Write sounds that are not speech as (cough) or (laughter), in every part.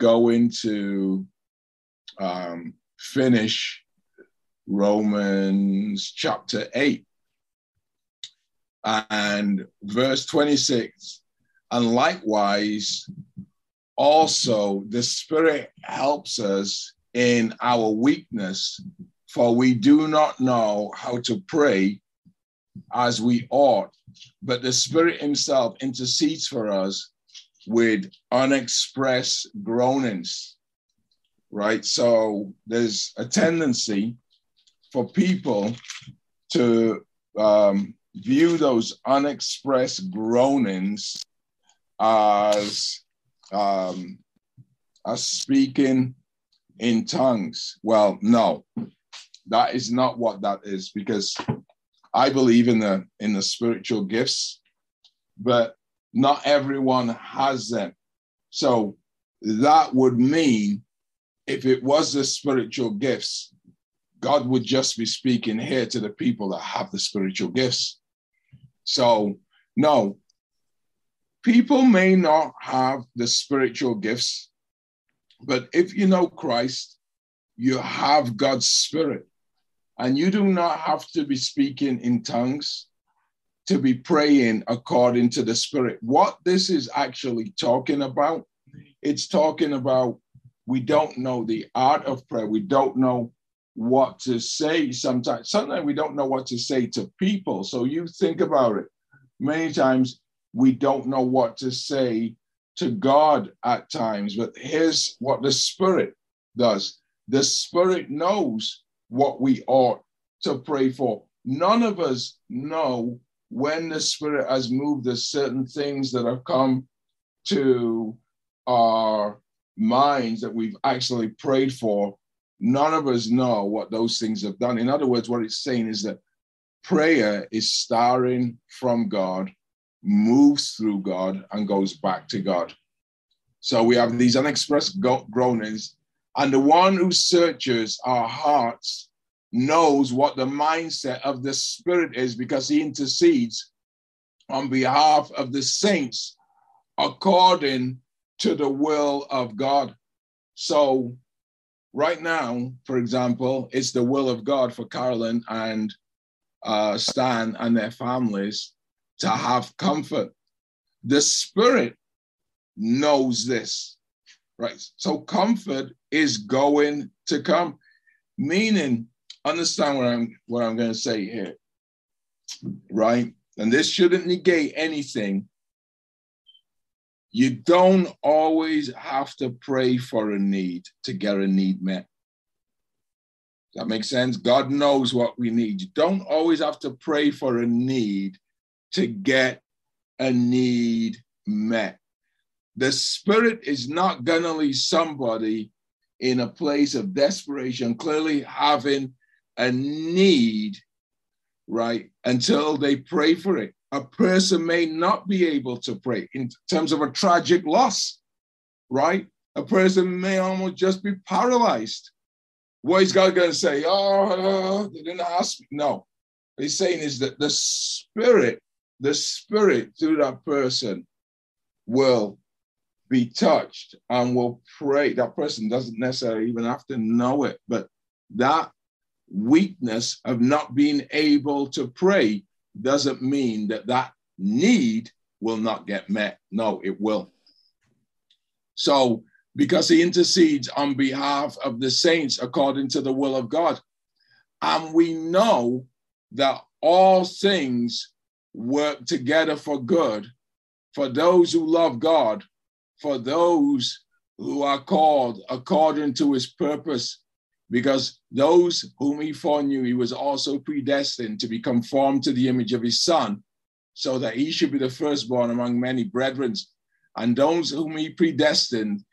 going to um, finish Romans chapter 8 and verse 26. And likewise, also the Spirit helps us in our weakness, for we do not know how to pray as we ought, but the Spirit Himself intercedes for us with unexpressed groanings. Right? So there's a tendency for people to um, view those unexpressed groanings as um, as speaking in tongues. Well, no, that is not what that is because I believe in the in the spiritual gifts, but not everyone has them. So that would mean if it was the spiritual gifts, God would just be speaking here to the people that have the spiritual gifts. So, no, people may not have the spiritual gifts, but if you know Christ, you have God's spirit. And you do not have to be speaking in tongues to be praying according to the spirit. What this is actually talking about, it's talking about we don't know the art of prayer. We don't know what to say sometimes. Sometimes we don't know what to say to people. So you think about it. Many times we don't know what to say to God at times, but here's what the Spirit does the Spirit knows what we ought to pray for. None of us know when the Spirit has moved the certain things that have come to our minds that we've actually prayed for none of us know what those things have done. In other words, what it's saying is that prayer is starring from God, moves through God, and goes back to God. So we have these unexpressed groanings, and the one who searches our hearts knows what the mindset of the Spirit is because he intercedes on behalf of the saints according to the will of God. So right now, for example, it's the will of God for Carolyn and uh, Stan and their families to have comfort. The Spirit knows this, right? So comfort is going to come. Meaning, understand what I'm what I'm going to say here, right? And this shouldn't negate anything you don't always have to pray for a need to get a need met. That makes sense? God knows what we need. You don't always have to pray for a need to get a need met. The Spirit is not going to leave somebody in a place of desperation, clearly having a need, right, until they pray for it a person may not be able to pray in terms of a tragic loss, right? A person may almost just be paralyzed. What is God going to say? Oh, (laughs) they didn't ask me. No. What he's saying is that the spirit, the spirit through that person will be touched and will pray. That person doesn't necessarily even have to know it, but that weakness of not being able to pray doesn't mean that that need will not get met. No, it will. So, because he intercedes on behalf of the saints according to the will of God. And we know that all things work together for good for those who love God, for those who are called according to his purpose because those whom he foreknew, he was also predestined to be conformed to the image of his son, so that he should be the firstborn among many brethren. And those whom he predestined,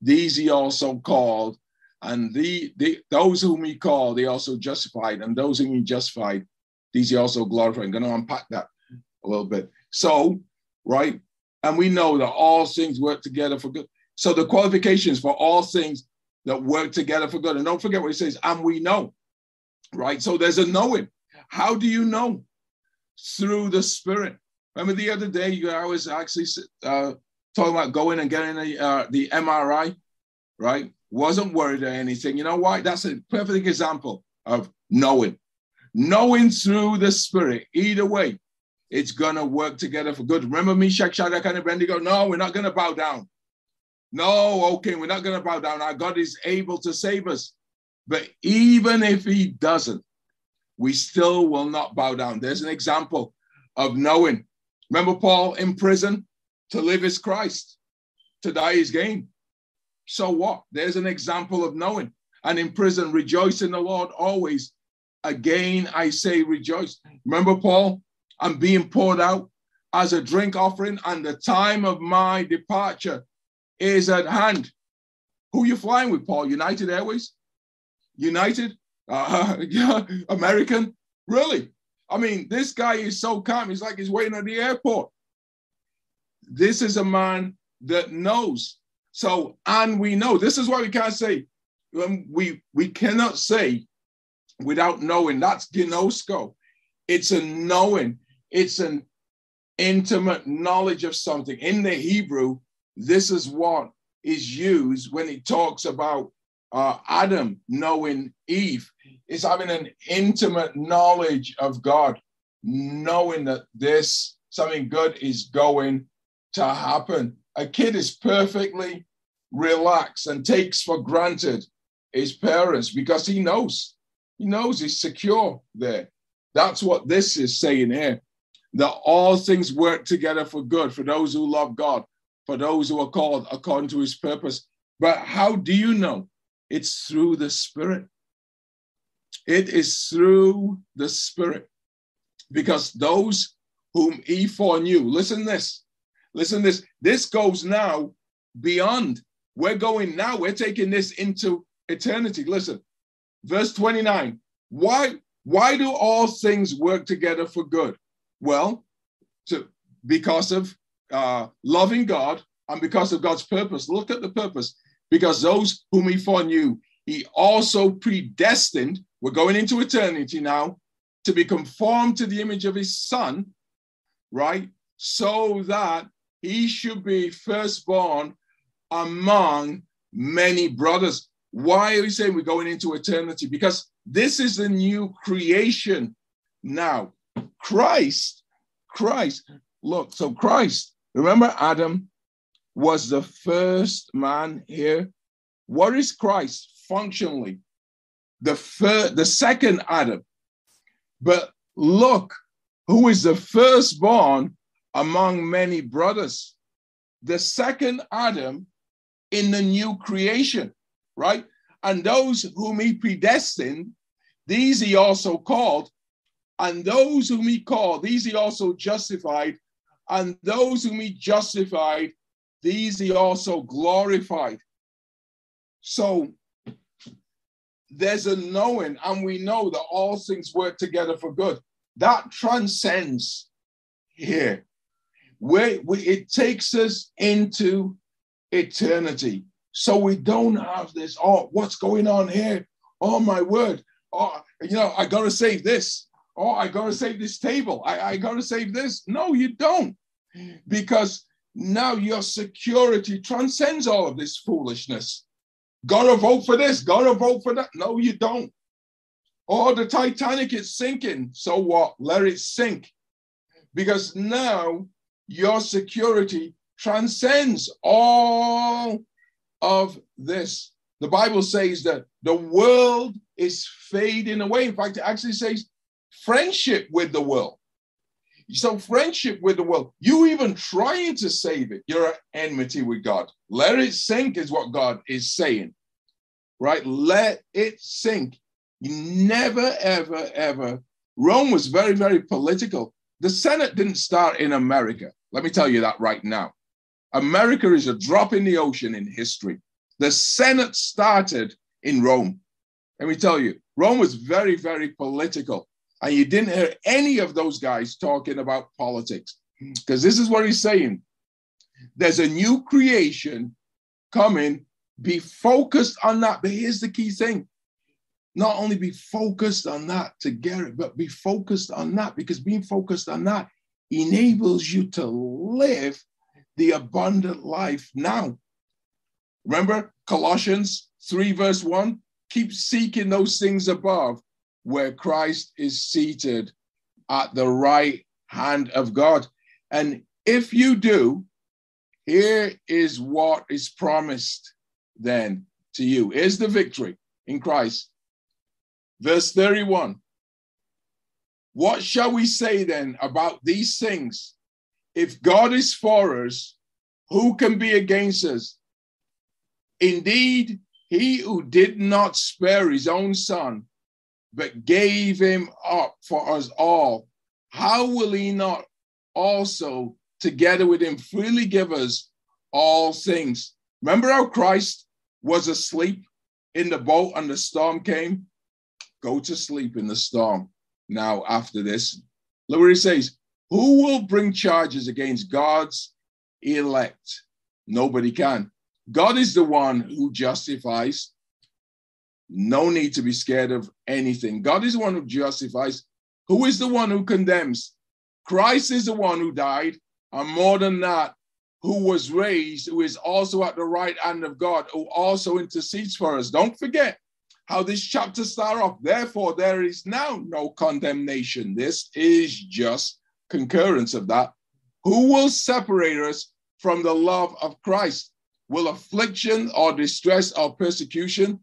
these he also called, and the, the those whom he called, he also justified, and those whom he justified, these he also glorified. I'm going to unpack that a little bit. So, right, and we know that all things work together for good. So the qualifications for all things that work together for good. And don't forget what he says, and we know, right? So there's a knowing. How do you know? Through the Spirit. Remember the other day, I was actually uh, talking about going and getting a, uh, the MRI. right? Wasn't worried or anything. You know why? That's a perfect example of knowing. Knowing through the Spirit. Either way, it's going to work together for good. Remember Meshach, Shadrach, and Abednego? No, we're not going to bow down. No, okay, we're not going to bow down. Our God is able to save us. But even if he doesn't, we still will not bow down. There's an example of knowing. Remember Paul in prison? To live is Christ, to die is gain. So what? There's an example of knowing. And in prison, rejoice in the Lord always. Again, I say rejoice. Remember, Paul? I'm being poured out as a drink offering, and the time of my departure is at hand. Who you flying with, Paul? United Airways? United? Uh, (laughs) yeah, American? Really? I mean, this guy is so calm. He's like he's waiting at the airport. This is a man that knows. So, and we know this is why we can't say, um, we we cannot say without knowing. That's gnosko. It's a knowing. It's an intimate knowledge of something. In the Hebrew, this is what is used when it talks about uh, Adam knowing Eve. It's having an intimate knowledge of God, knowing that this something good is going to happen. A kid is perfectly relaxed and takes for granted his parents because he knows. He knows he's secure there. That's what this is saying here that all things work together for good for those who love God, for those who are called according to his purpose. But how do you know? It's through the Spirit. It is through the Spirit. Because those whom he foreknew, listen this, listen this, this goes now beyond. We're going now, we're taking this into eternity. Listen, verse 29. Why, why do all things work together for good? Well, to, because of uh, loving God and because of God's purpose. Look at the purpose. Because those whom he foreknew, he also predestined. We're going into eternity now to be conformed to the image of his son, right? So that he should be firstborn among many brothers. Why are we saying we're going into eternity? Because this is the new creation now. Christ, Christ, look, so Christ, remember Adam was the first man here. What is Christ functionally? The first, the second Adam. But look, who is the firstborn among many brothers? The second Adam in the new creation, right? And those whom he predestined, these he also called, and those whom he called, these he also justified, and those whom he justified, these he also glorified. So there's a knowing, and we know that all things work together for good. That transcends here. Where, it takes us into eternity. So we don't have this, oh, what's going on here? Oh my word. Oh, you know, I gotta save this. Oh, I gotta save this table. I, I gotta save this. No, you don't. Because now your security transcends all of this foolishness. Gotta vote for this, gotta vote for that. No, you don't. Oh, the Titanic is sinking. So what? Let it sink. Because now your security transcends all of this. The Bible says that the world is fading away. In fact, it actually says friendship with the world. So, friendship with the world, you even trying to save it, you're at enmity with God. Let it sink, is what God is saying, right? Let it sink. You never, ever, ever. Rome was very, very political. The Senate didn't start in America. Let me tell you that right now. America is a drop in the ocean in history. The Senate started in Rome. Let me tell you, Rome was very, very political. And you didn't hear any of those guys talking about politics. Because this is what he's saying. There's a new creation coming. Be focused on that. But here's the key thing not only be focused on that to get it, but be focused on that because being focused on that enables you to live the abundant life now. Remember Colossians 3, verse 1? Keep seeking those things above where Christ is seated at the right hand of God. And if you do, here is what is promised then to you. Here's the victory in Christ. Verse 31. What shall we say then about these things? If God is for us, who can be against us? Indeed, he who did not spare his own son, but gave him up for us all, how will he not also, together with him, freely give us all things? Remember how Christ was asleep in the boat and the storm came? Go to sleep in the storm. Now, after this, look what he says Who will bring charges against God's elect? Nobody can. God is the one who justifies. No need to be scared of anything. God is the one who justifies. Who is the one who condemns? Christ is the one who died, and more than that, who was raised, who is also at the right hand of God, who also intercedes for us. Don't forget how this chapter starts off. Therefore, there is now no condemnation. This is just concurrence of that. Who will separate us from the love of Christ? Will affliction or distress or persecution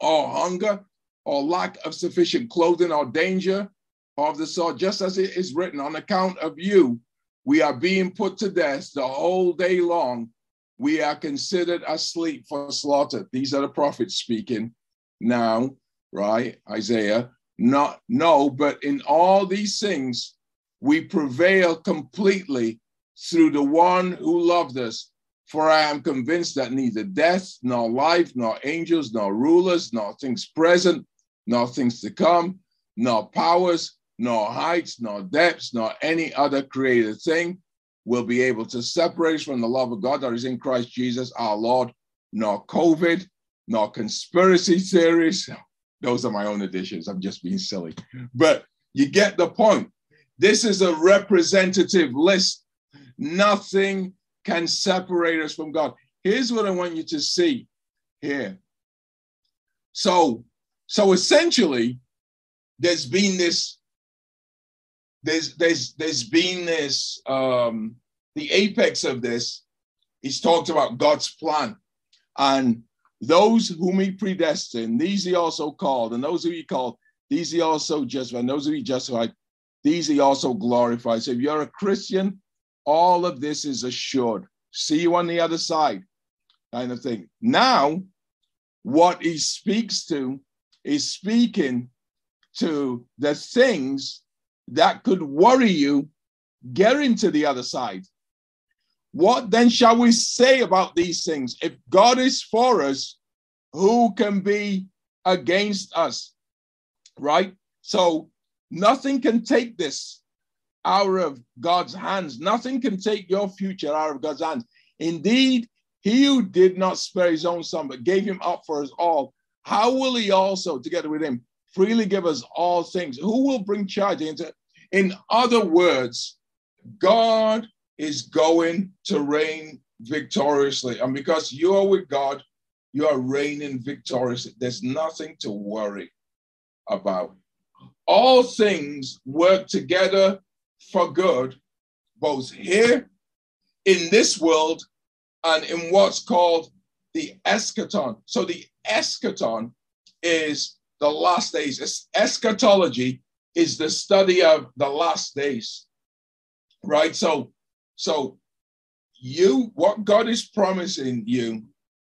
or hunger or lack of sufficient clothing or danger of the sort, just as it is written, on account of you, we are being put to death the whole day long. We are considered asleep for slaughter. These are the prophets speaking now, right? Isaiah. Not no, but in all these things we prevail completely through the one who loved us. For I am convinced that neither death, nor life, nor angels, nor rulers, nor things present, nor things to come, nor powers, nor heights, nor depths, nor any other created thing will be able to separate us from the love of God that is in Christ Jesus our Lord, nor COVID, nor conspiracy theories. (laughs) Those are my own additions. I'm just being silly. But you get the point. This is a representative list. Nothing can separate us from God. Here's what I want you to see here. So, so essentially, there's been this, there's there's there's been this um the apex of this is talked about God's plan. And those whom he predestined, these he also called, and those who he called, these he also justified, and those who he justified, these he also glorified. So if you're a Christian, all of this is assured. See you on the other side, kind of thing. Now, what he speaks to is speaking to the things that could worry you getting to the other side. What then shall we say about these things? If God is for us, who can be against us? Right? So nothing can take this out of God's hands. Nothing can take your future out of God's hands. Indeed, he who did not spare his own son, but gave him up for us all, how will he also, together with him, freely give us all things? Who will bring charge into? In other words, God is going to reign victoriously. And because you are with God, you are reigning victoriously. There's nothing to worry about. All things work together for good, both here in this world and in what's called the eschaton. So the eschaton is the last days. Eschatology is the study of the last days, right? So, so you, what God is promising you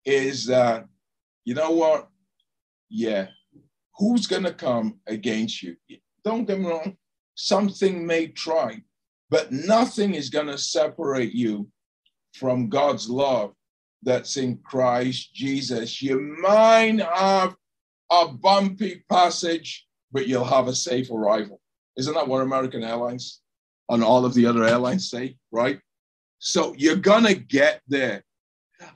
is that, you know what? Yeah, who's going to come against you? Don't get me wrong something may try, but nothing is going to separate you from God's love that's in Christ Jesus. You might have a bumpy passage, but you'll have a safe arrival. Isn't that what American Airlines and all of the other airlines say, right? So you're going to get there.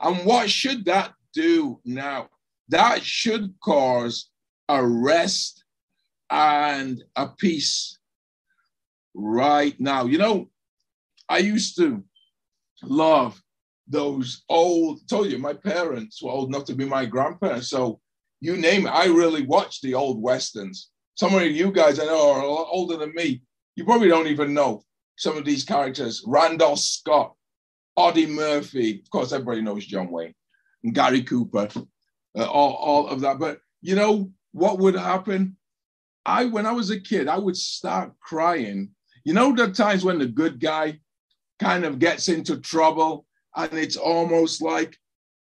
And what should that do now? That should cause a rest and a peace right now. You know, I used to love those old, told you, my parents were old enough to be my grandparents. So you name it, I really watched the old Westerns. Some of you guys I know are a lot older than me. You probably don't even know some of these characters. Randolph Scott, Audie Murphy, of course, everybody knows John Wayne, and Gary Cooper, uh, all, all of that. But you know what would happen? I, when I was a kid, I would start crying. You know, the times when the good guy kind of gets into trouble and it's almost like,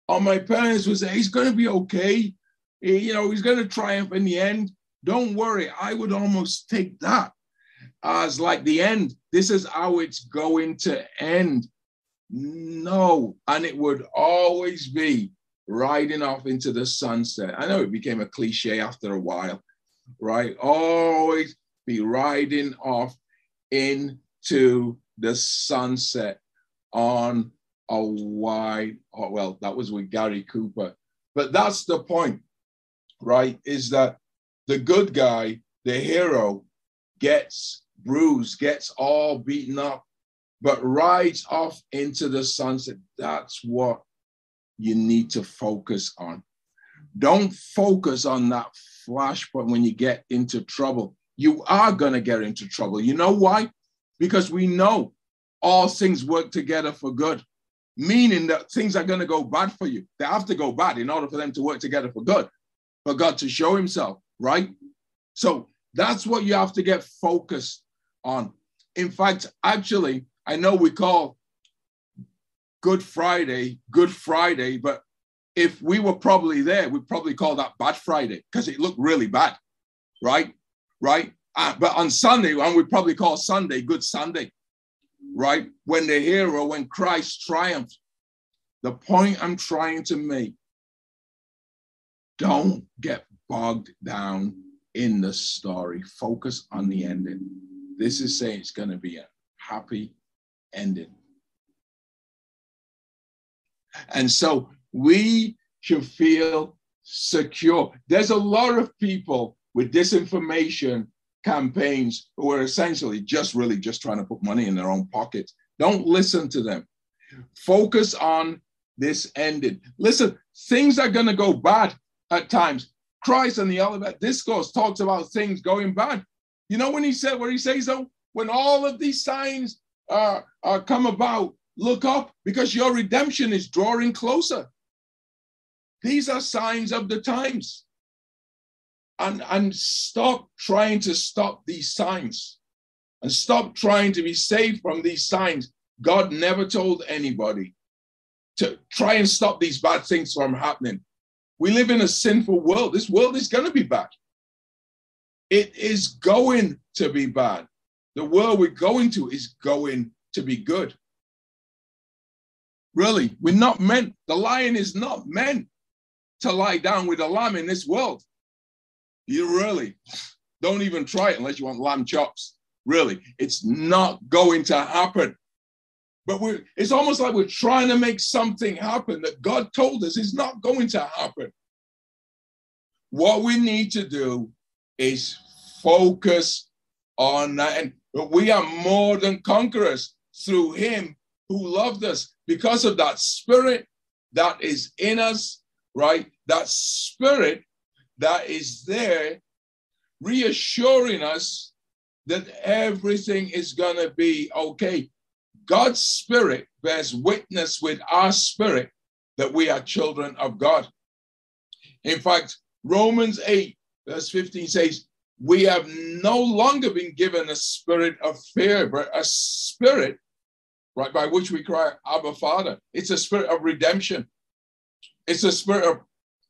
oh, my parents would say, he's going to be okay. You know, he's going to triumph in the end. Don't worry. I would almost take that as like the end. This is how it's going to end. No. And it would always be riding off into the sunset. I know it became a cliche after a while, right? Always be riding off into the sunset on a wide, oh, well, that was with Gary Cooper. But that's the point, right? Is that the good guy, the hero, gets bruised, gets all beaten up, but rides off into the sunset. That's what you need to focus on. Don't focus on that flashpoint when you get into trouble. You are going to get into trouble. You know why? Because we know all things work together for good, meaning that things are going to go bad for you. They have to go bad in order for them to work together for good, for God to show himself, right? So that's what you have to get focused on. In fact, actually, I know we call Good Friday Good Friday, but if we were probably there, we'd probably call that Bad Friday because it looked really bad, right? Right? Uh, but on Sunday, and we probably call Sunday Good Sunday, right? When the hero, when Christ triumphed. The point I'm trying to make don't get bogged down in the story. Focus on the ending. This is saying it's going to be a happy ending. And so we should feel secure. There's a lot of people with disinformation campaigns who are essentially just really just trying to put money in their own pockets. Don't listen to them. Focus on this ending. Listen, things are going to go bad at times. Christ in the Olivet Discourse talks about things going bad. You know when he said what he says though? When all of these signs uh, come about, look up because your redemption is drawing closer. These are signs of the times. And, and stop trying to stop these signs and stop trying to be saved from these signs. God never told anybody to try and stop these bad things from happening. We live in a sinful world. This world is going to be bad. It is going to be bad. The world we're going to is going to be good. Really, we're not meant, the lion is not meant to lie down with a lamb in this world. You really don't even try it unless you want lamb chops. Really, it's not going to happen. But we're, it's almost like we're trying to make something happen that God told us is not going to happen. What we need to do is focus on that. And we are more than conquerors through Him who loved us because of that spirit that is in us, right? That spirit that is there reassuring us that everything is going to be okay. God's spirit bears witness with our spirit that we are children of God. In fact, Romans 8, verse 15 says, We have no longer been given a spirit of fear, but a spirit, right, by which we cry, Abba, Father. It's a spirit of redemption. It's a spirit of,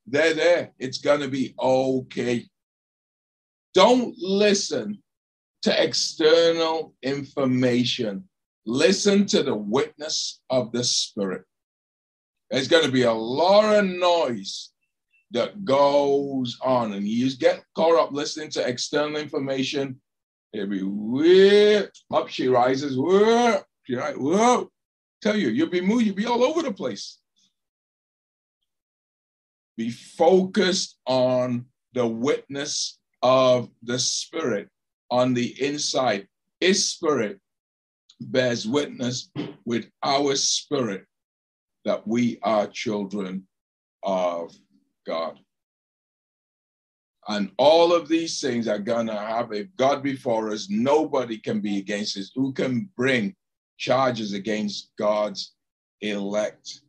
they're there. It's going to be okay. Don't listen to external information Listen to the witness of the Spirit. There's going to be a lot of noise that goes on, and you just get caught up listening to external information. It'll be weird. Up she rises. Whoa, she right, whoa. Tell you, you'll be moved. You'll be all over the place. Be focused on the witness of the Spirit on the inside. His Spirit bears witness with our spirit that we are children of God. And all of these things are gonna have if God before us. Nobody can be against us. Who can bring charges against God's elect?